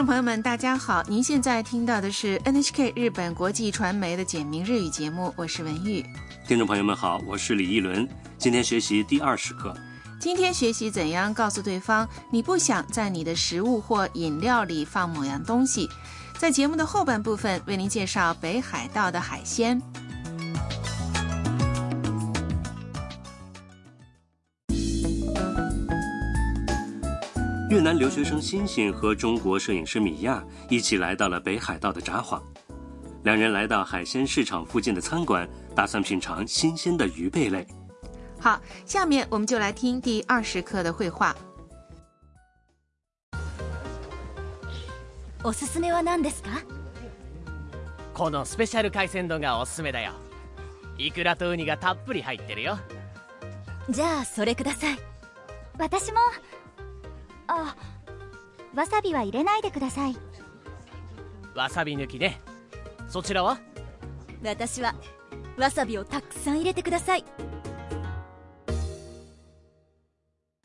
听众朋友们，大家好！您现在听到的是 NHK 日本国际传媒的简明日语节目，我是文玉。听众朋友们好，我是李一伦。今天学习第二十课。今天学习怎样告诉对方你不想在你的食物或饮料里放某样东西。在节目的后半部分，为您介绍北海道的海鲜。越南留学生欣欣和中国摄影师米娅一起来到了北海道的札幌。两人来到海鲜市场附近的餐馆，打算品尝新鲜的鱼贝类。好，下面我们就来听第二十课的绘画。おすすめは何ですかこのスペシャル海鮮丼がおすすめだよイクラとウニがたっぷり入ってるよじゃあそれください私も あわさびは入れないでくださいわさび抜きねそちらは？私はわさびをたくさん入れてください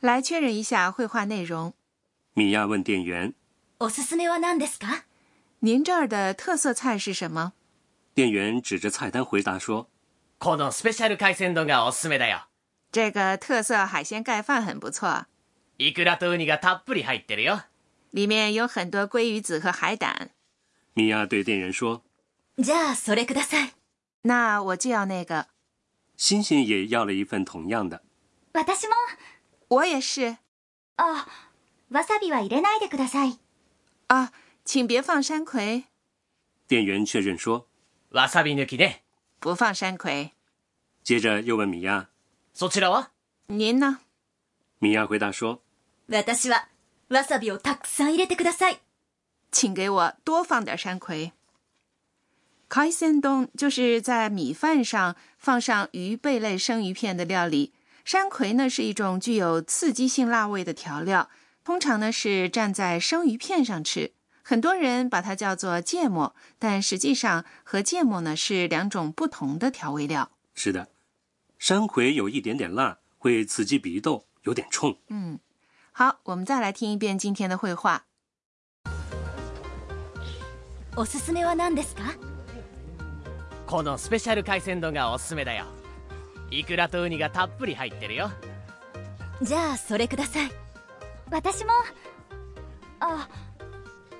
来确认一下绘画内容。米娅问店员おすすめは何ですか：“您这儿的特色菜是什么？”店员指着菜单回答说：“このスペシャル海鮮丼がおすすめだよ。这个特色海鲜盖饭很不错。イクラとウニがたっぷり入ってるよ。里面有很多鲑鱼子和海胆。”米娅对店员说：“じゃあそれください。那我就要那个。”欣欣也要了一份同样的。私も。我也是。啊，わさびは入れないでください。啊，请别放山葵。店员确认说：“わさび抜きね。”不放山葵。接着又问米娅：“そちらは？”您呢？米娅回答说：“ 私はわさびをたくさん入れてください。”请给我多放点山葵。海鲜丼就是在米饭上放上鱼贝类生鱼片的料理。山葵呢是一种具有刺激性辣味的调料，通常呢是蘸在生鱼片上吃。很多人把它叫做芥末，但实际上和芥末呢是两种不同的调味料。是的，山葵有一点点辣，会刺激鼻窦，有点冲。嗯， 好，我们再来听一遍今天的绘画。おすすめは何ですか？このスペシャル海鮮丼がおすすめだよ。イクラとウニがたっぷり入ってるよ。じゃあそれください。私も。あ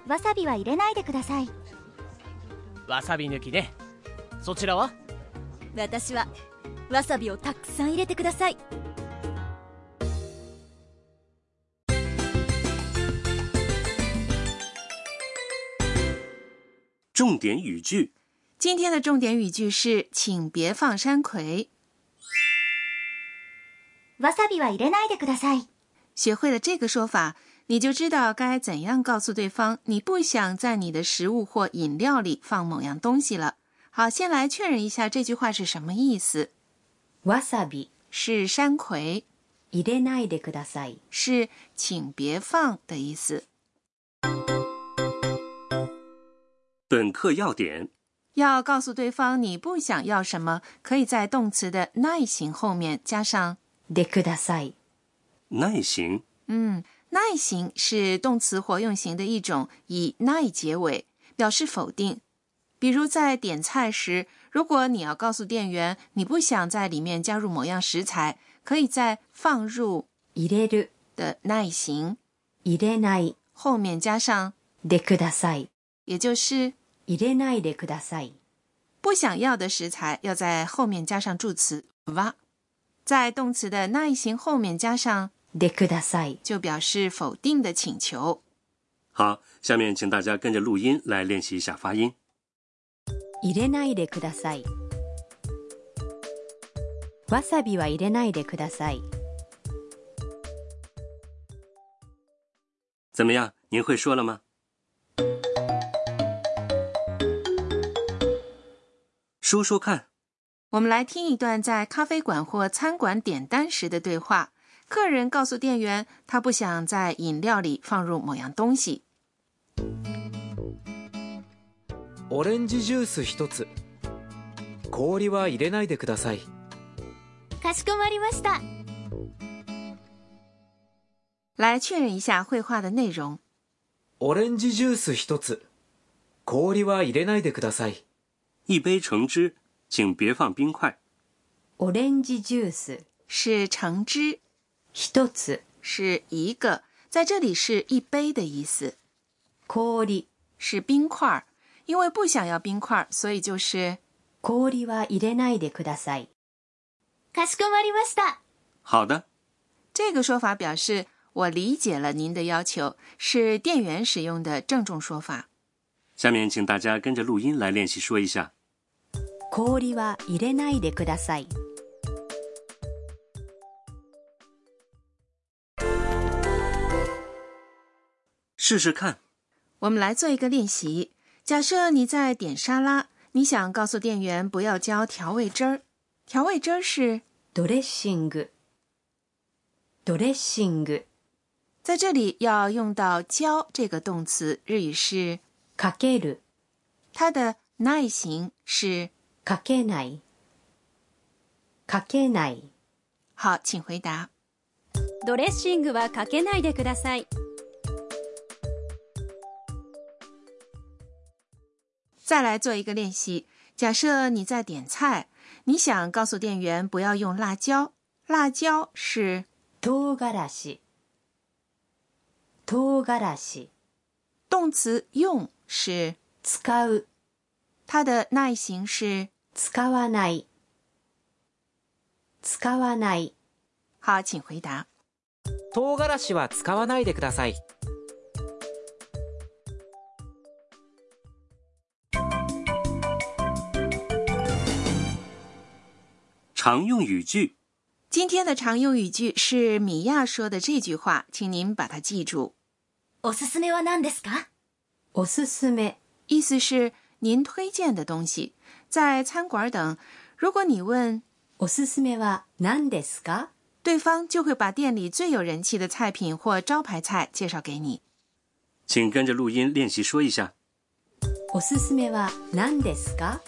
わさびは入れないでください。わさび抜きね。そちらは？私はわさびをたくさん入れてください重点语句。今天的重点语句是，请别放山葵。わさびは入れないでください。学会了这个说法，你就知道该怎样告诉对方你不想在你的食物或饮料里放某样东西了。好，先来确认一下这句话是什么意思。わさび是山葵，入れないでください是请别放的意思。 本课要点：要告诉对方你不想要什么，可以在动词的耐形后面加上。でください。耐形。嗯，耐形是动词活用型的一种，以耐结尾，表示否定。比如在点菜时，如果你要告诉店员你不想在里面加入某样食材，可以在放入入れる的耐形入れない后面加上でください，也就是 入れないでください。不想要的食材要在后面加上助词わ。在动词的那一形后面加上でください，就表示否定的请求。好，下面请大家跟着录音来练习一下发音。入れないでください。わさびは入れないでください。怎么样？您会说了吗？ 说说看。我们来听一段在咖啡馆或餐馆点单时的对话。客人告诉店员，他不想在饮料里放入某样东西。オレンジジュース一つ。氷は入れないでください。かしこまりました。来确认一下绘画的内容。 オレンジジュース一つ。氷は入れないでください。 一杯橙汁，请别放冰块。オレンジジュース是橙汁，一つ。是一个，在这里是一杯的意思，氷是冰块儿。因为不想要冰块儿，所以就是氷は入れないでください。かしこまりました。好的，这个说法表示我理解了您的要求，是店员使用的郑重说法。下面请大家跟着录音来练习说一下。 氷は入れないでください。试试看。我们来做一个练习。假设你在点沙拉，你想告诉店员不要浇调味汁儿，调味汁儿是ドレッシング。ドレッシング。在这里要用到“浇”这个动词，日语是かける。它的耐形是 かけない。かけない。好，请回答。ドレッシングはかけないでください再来做一个练习。假设你在点菜，你想告诉店员不要用辣椒，辣椒是唐辛子。唐辛子。动词用是使う。它的耐形是 使わない。使わない。好，请回答。唐辛子は使わないでください。常用语句：今天的常用语句是米娅说的这句话，请您把它记住。おすすめは何ですか？おすすめ。意思是您推荐的东西。在餐馆等，如果你问おすすめは何ですか对方，就会把店里最有人气的菜品或招牌菜介绍给你。请跟着录音练习说一下。おすすめは何ですか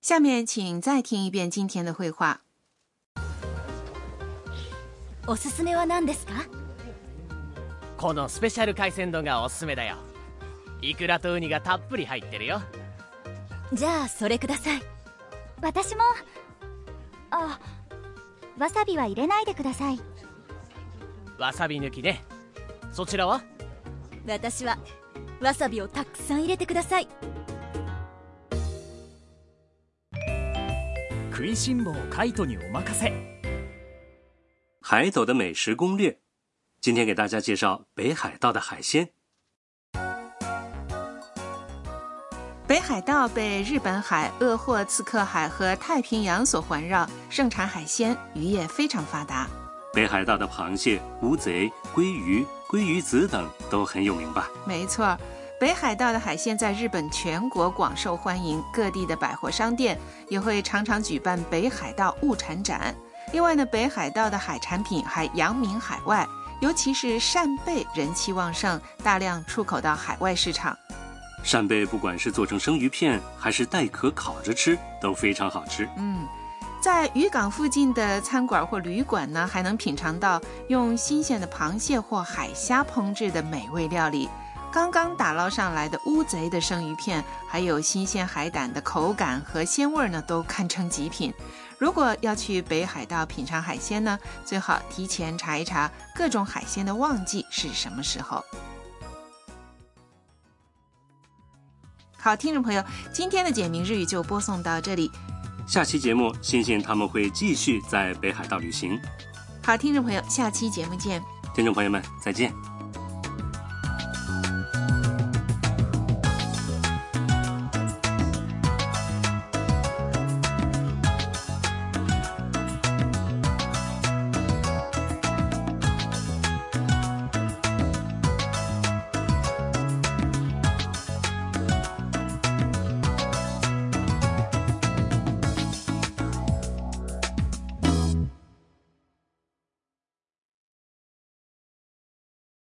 下面请再听一遍今天的绘画。おすすめは何ですかこのスペシャル海鮮丼がおすすめだよ イクラとウニがたっぷり入ってるよじゃあそれください。私も。あ、わさびは入れないでください。わさび抜きねそちらは？私はわさびをたくさん入れてください食いしん坊カイトにお任せ海斗的美食攻略，今天给大家介绍北海道的海鲜。北海道被日本海、鄂霍次克海和太平洋所环绕，盛产海鲜，渔业非常发达。北海道的螃蟹、乌贼、鲑鱼、鲑鱼子等都很有名吧？没错，北海道的海鲜在日本全国广受欢迎，各地的百货商店也会常常举办北海道物产展。另外呢，北海道的海产品还扬名海外，尤其是扇贝人气旺盛，大量出口到海外市场。扇贝不管是做成生鱼片，还是带壳烤着吃，都非常好吃。嗯，在渔港附近的餐馆或旅馆呢，还能品尝到用新鲜的螃蟹或海虾烹制的美味料理。刚刚打捞上来的乌贼的生鱼片，还有新鲜海胆的口感和鲜味呢，都堪称极品。如果要去北海道品尝海鲜呢，最好提前查一查各种海鲜的旺季是什么时候。好，听众朋友，今天的简明日语就播送到这里。下期节目，星星他们会继续在北海道旅行。好，听众朋友，下期节目见。听众朋友们，再见。